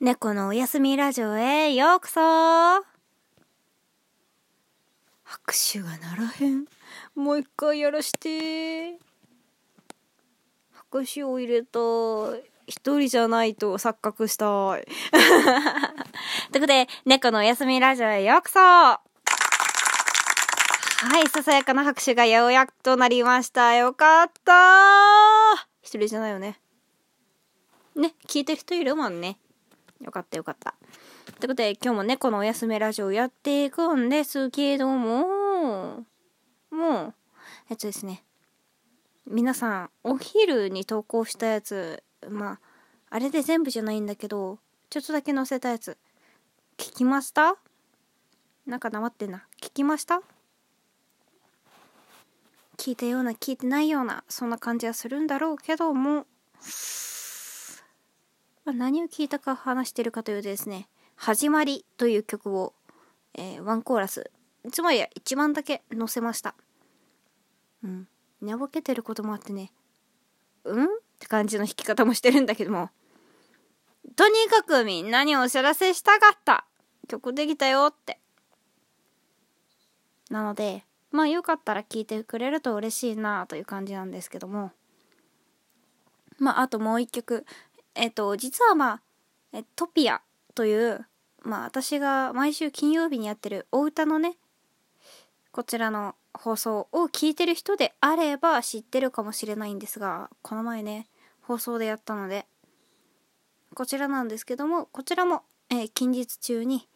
猫のおやすみラジオへようこそ拍手がならへん。もう一回やらして。拍手を入れた。一人じゃないと錯覚したい。ということで、猫のおやすみラジオへようこそはい、ささやかな拍手がようやくとなりました。よかった一人じゃないよね。ね、聞いてる人いるもんね。よかったよかった。ということで、今日も猫のおやすみラジオやっていくんですけども、もう、えっとですね、皆さん、お昼に投稿したやつ、まあ、あれで全部じゃないんだけど、ちょっとだけ載せたやつ、聞きました？なんかなまってんな。聞きました？聞いたような聞いてないようなそんな感じはするんだろうけども、何を聞いたか話してるかというとですね「始まり」という曲を、えーワンコーラス。つまりは一番だけ載せました。うん。寝ぼけてることもあってねうん？って感じの弾き方もしてるんだけども。とにかくみんなにお知らせしたかった。曲できたよって。なのでまあよかったら聴いてくれると嬉しいなという感じなんですけども。まああともう一曲。えっと実はまあトピアというまあ私が毎週金曜日にやってるお歌のねこちらの放送を聞いてる人であれば知ってるかもしれないんですがこの前ね放送でやったのでこちらなんですけどもこちらも、えー近日中に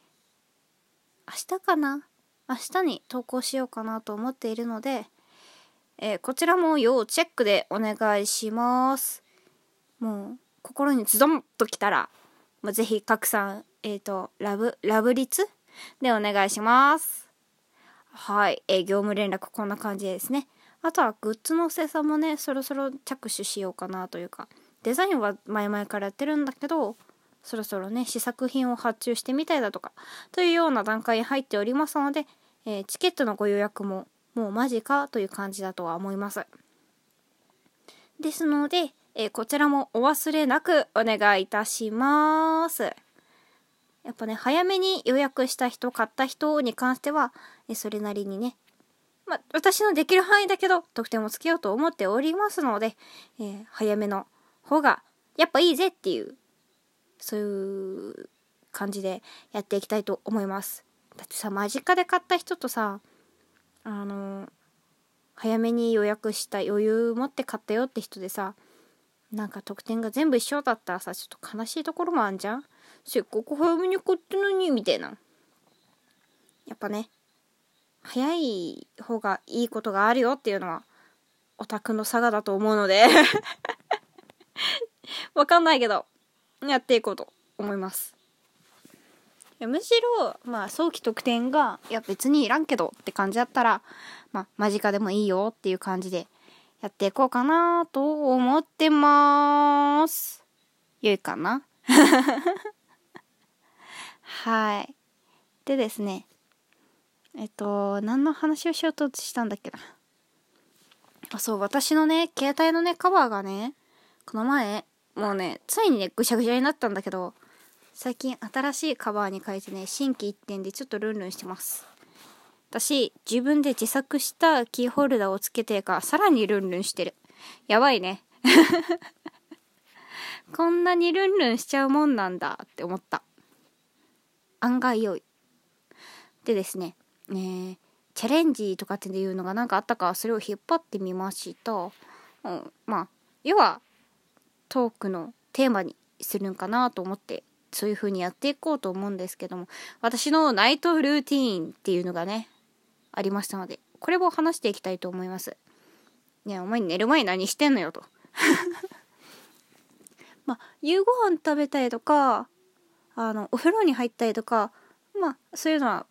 明日かな？明日に投稿しようかなと思っているので、えーこちらも要チェックでお願いします。もう心にズドンときたら、まあ、ぜひ拡散えっ、とラブラブ率でお願いします。はい、え業務連絡こんな感じですね。あとはグッズの生産もねそろそろ着手しようかなというかデザインは前々からやってるんだけどそろそろね試作品を発注してみたりだとかというような段階に入っておりますので、えーチケットのご予約ももう間近という感じだとは思います。ですので、えーこちらもお忘れなくお願いいたします。やっぱね早めに予約した人買った人に関しては、えそれなりにねまあ、私のできる範囲だけど得点をつけようと思っておりますので、えー早めの方がやっぱいいぜっていうそういう感じでやっていきたいと思います。だってさ間近で買った人とさあの早めに予約した余裕持って買ったよって人でさなんか得点が全部一緒だったらさちょっと悲しいところもあんじゃん？せっかく早めに買ったのにみたいな。やっぱね早い方がいいことがあるよっていうのはオタクの差がだと思うので。わかんないけどやっていこうと思います。むしろまあ早期得点がいや別にいらんけどって感じだったらまあ間近でもいいよっていう感じでやっていこうかなと思ってます。良いかな？はい。でですねえっと何の話をしようとしたんだっけな？あそう私のね携帯のねカバーがねこの前もうねついにねぐしゃぐしゃになったんだけど最近新しいカバーに変えてね新規一点でちょっとルンルンしてます。私自分で自作したキーホルダーをつけてからさらにルンルンしてる。やばいね。こんなにルンルンしちゃうもんなんだって思った。案外良い。でですねねチャレンジとかっていうのが何かあったかそれを引っ張ってみました、うん、まあ要はトークのテーマにするんかなと思ってそういう風にやっていこうと思うんですけども私のナイトルーティーンっていうのがねありましたのでこれを話していきたいと思います。いやお前寝る前何してんのよと。まあ夕ご飯食べたりとかあのお風呂に入ったりとかまあそういうのは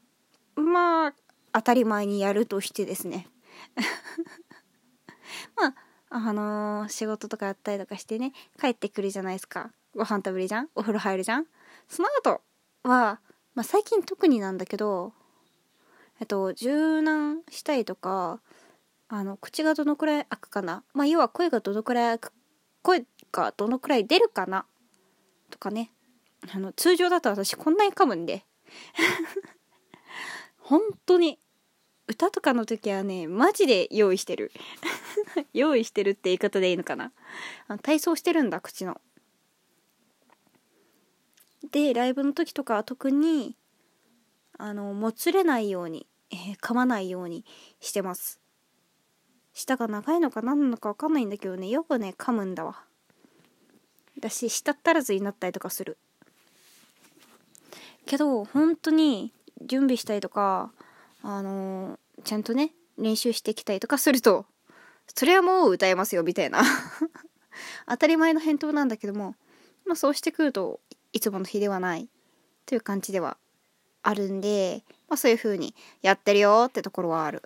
まあ当たり前にやるとしてですね。まああのー仕事とかやったりとかしてね帰ってくるじゃないですか。ご飯食べるじゃん？お風呂入るじゃん？その後は、まあ、最近特になんだけどえっと柔軟したりとかあの口がどのくらい開くかな。まあ要は声がどのくらい開く声がどのくらい出るかな。とかね。あの通常だと私こんなに噛むんで。本当に歌とかの時はねマジで用意してる。用意してるって言い方でいいのかな。あの体操してるんだ口の。でライブの時とかは特にあのもつれないように、えー、噛まないようにしてます。舌が長いのか何なのか分かんないんだけどね。よくね噛むんだわ。私舌足らずになったりとかする。けど本当に準備したりとかあのー、ちゃんとね練習してきたりとかするとそれはもう歌えますよみたいな。当たり前の返答なんだけども、まあ、そうしてくるといつもの日ではないという感じではあるんで、まあ、そういう風にやってるよってところはある。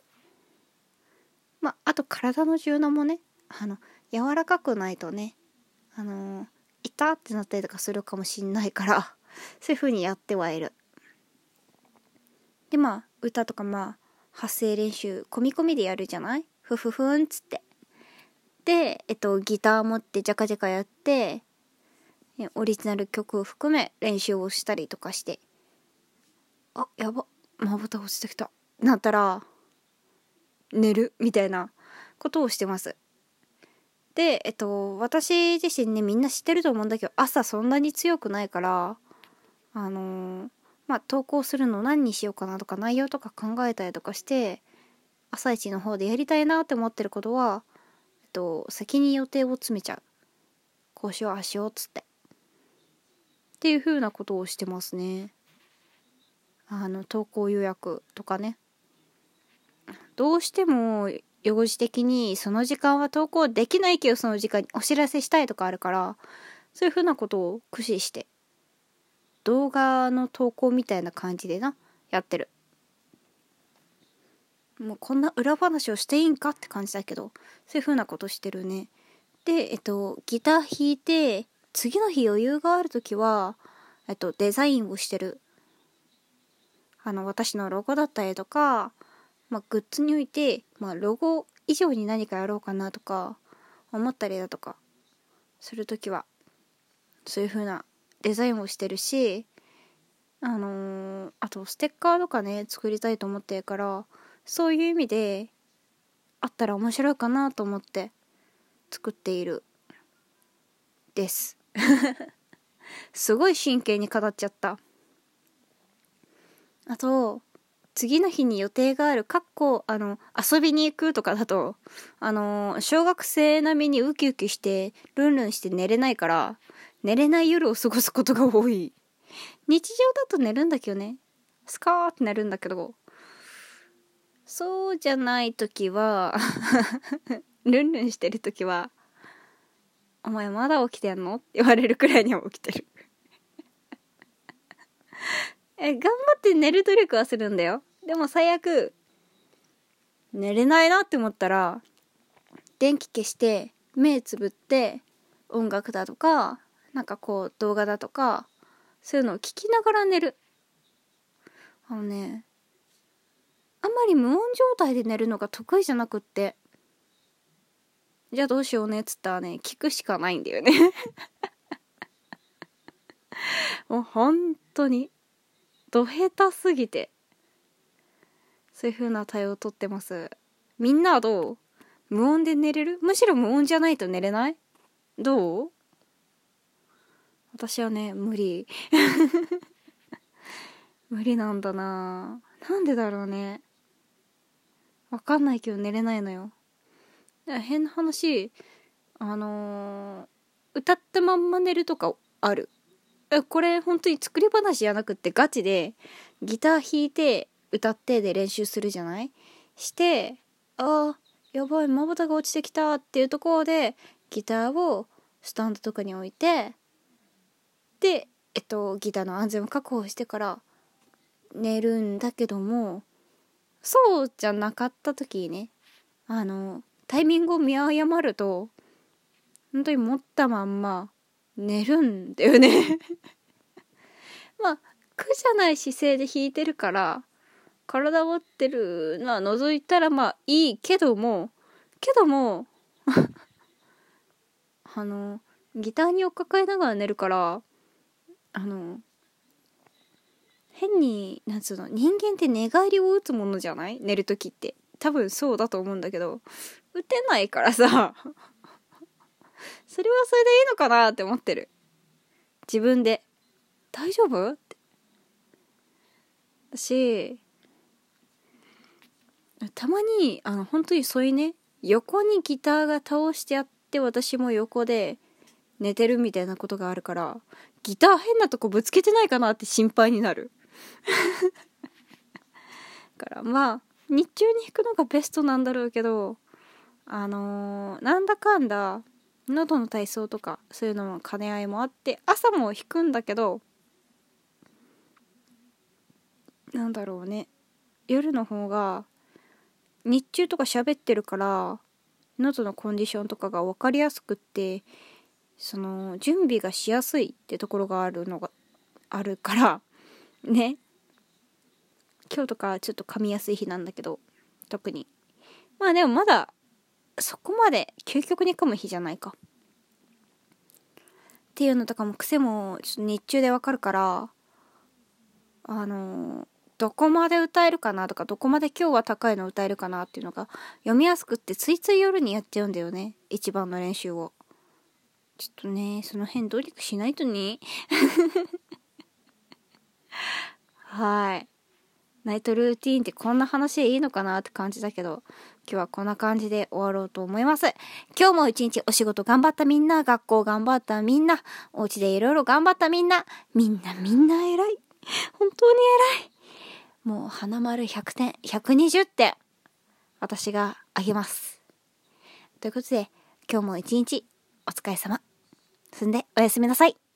まあ、あと体の柔軟もねあの柔らかくないとねあのー、痛ってなったりとかするかもしんないから そういう風にやってはいる。でまあ歌とかまあ発声練習込み込みでやるじゃない？ふふふんっつって。で、えっと、ギター持ってジャカジャカやってオリジナル曲を含め練習をしたりとかしてあやば。まぶた落ちてきた。なったら寝るみたいなことをしてます。でえっと私自身ねみんな知ってると思うんだけど朝そんなに強くないからあのー、まあ投稿するの何にしようかなとか内容とか考えたりとかして朝一の方でやりたいなって思ってることは、えっと、先に予定を詰めちゃう。こうしようああしようっつって。っていう風なことをしてますね。あの投稿予約とかね。どうしても用事的にその時間は投稿できないけどその時間にお知らせしたいとかあるからそういう風なことを駆使して動画の投稿みたいな感じでなやってる。もうこんな裏話をしていいんかって感じだけどそういう風なことしてるね。でえっとギター弾いて次の日余裕がある時はえっとデザインをしてる。あの私のロゴだったりとか、まあ、グッズにおいて、まあ、ロゴ以上に何かやろうかなとか思ったりだとかする時はそういう風なデザインをしてるしあのー、あとステッカーとかね作りたいと思ってるからそういう意味であったら面白いかなと思って作っているです。すごい真剣に語っちゃった。あと次の日に予定があるかっこあの遊びに行くとかだとあの小学生並みにウキウキしてルンルンして寝れないから寝れない夜を過ごすことが多い。日常だと寝るんだけどね。スカーって寝るんだけどそうじゃない時は ルンルンしてる時は「お前まだ起きてんの?」って言われるくらいには起きてる。え頑張って寝る努力はするんだよ。でも最悪寝れないなって思ったら電気消して目つぶって音楽だとかなんかこう動画だとかそういうのを聞きながら寝る。あのねあんまり無音状態で寝るのが得意じゃなくってじゃあどうしようねっつったらね聞くしかないんだよね。もう本当に。ど下手すぎて。そういう風な対応をとってます。みんなはどう？無音で寝れる？むしろ無音じゃないと寝れない？どう？私はね無理。無理なんだな。なんでだろうね。わかんないけど寝れないのよ。変な話あのー、歌ったまんま寝るとかある。これ本当に作り話じゃなくってガチでギター弾いて歌ってで練習するじゃない？してああやばいまぶたが落ちてきたっていうところでギターをスタンドとかに置いてでえっとギターの安全を確保してから寝るんだけどもそうじゃなかった時にねあのタイミングを見誤ると本当に持ったまんま寝るんだよね。まあ苦じゃない姿勢で弾いてるから体持ってるのは覗いたらまあいいけどもけども あのギターに追っかかえながら寝るからあの変になんつうの人間って寝返りを打つものじゃない？寝る時って。多分そうだと思うんだけど打てないからさ。それはそれでいいのかなって思ってる。自分で。大丈夫？って。私たまにあの本当にそういうね横にギターが倒してあって私も横で寝てるみたいなことがあるからギター変なとこぶつけてないかなって心配になる。だからまあ日中に弾くのがベストなんだろうけどあのー、なんだかんだ喉の体操とかそういうのも兼ね合いもあって朝も弾くんだけどなんだろうね。夜の方が日中とか喋ってるから喉のコンディションとかが分かりやすくってその準備がしやすいってところがあるのがあるからね。今日とかちょっと噛みやすい日なんだけど特に。まあでもまだそこまで究極に噛む日じゃないか。っていうのとかも癖もちょっと日中でわかるからあのどこまで歌えるかなとかどこまで今日は高いの歌えるかなっていうのが読みやすくってついつい夜にやっちゃうんだよね。一番の練習を。ちょっとねその辺努力しないとね。はい。ナイトルーティーンってこんな話でいいのかなって感じだけど、今日はこんな感じで終わろうと思います。今日も一日お仕事頑張ったみんな、学校頑張ったみんな、お家でいろいろ頑張ったみんな、みんなみんな偉い。本当に偉い。もう花丸100点、120点、私があげます。ということで、今日も一日お疲れ様。すんでおやすみなさい。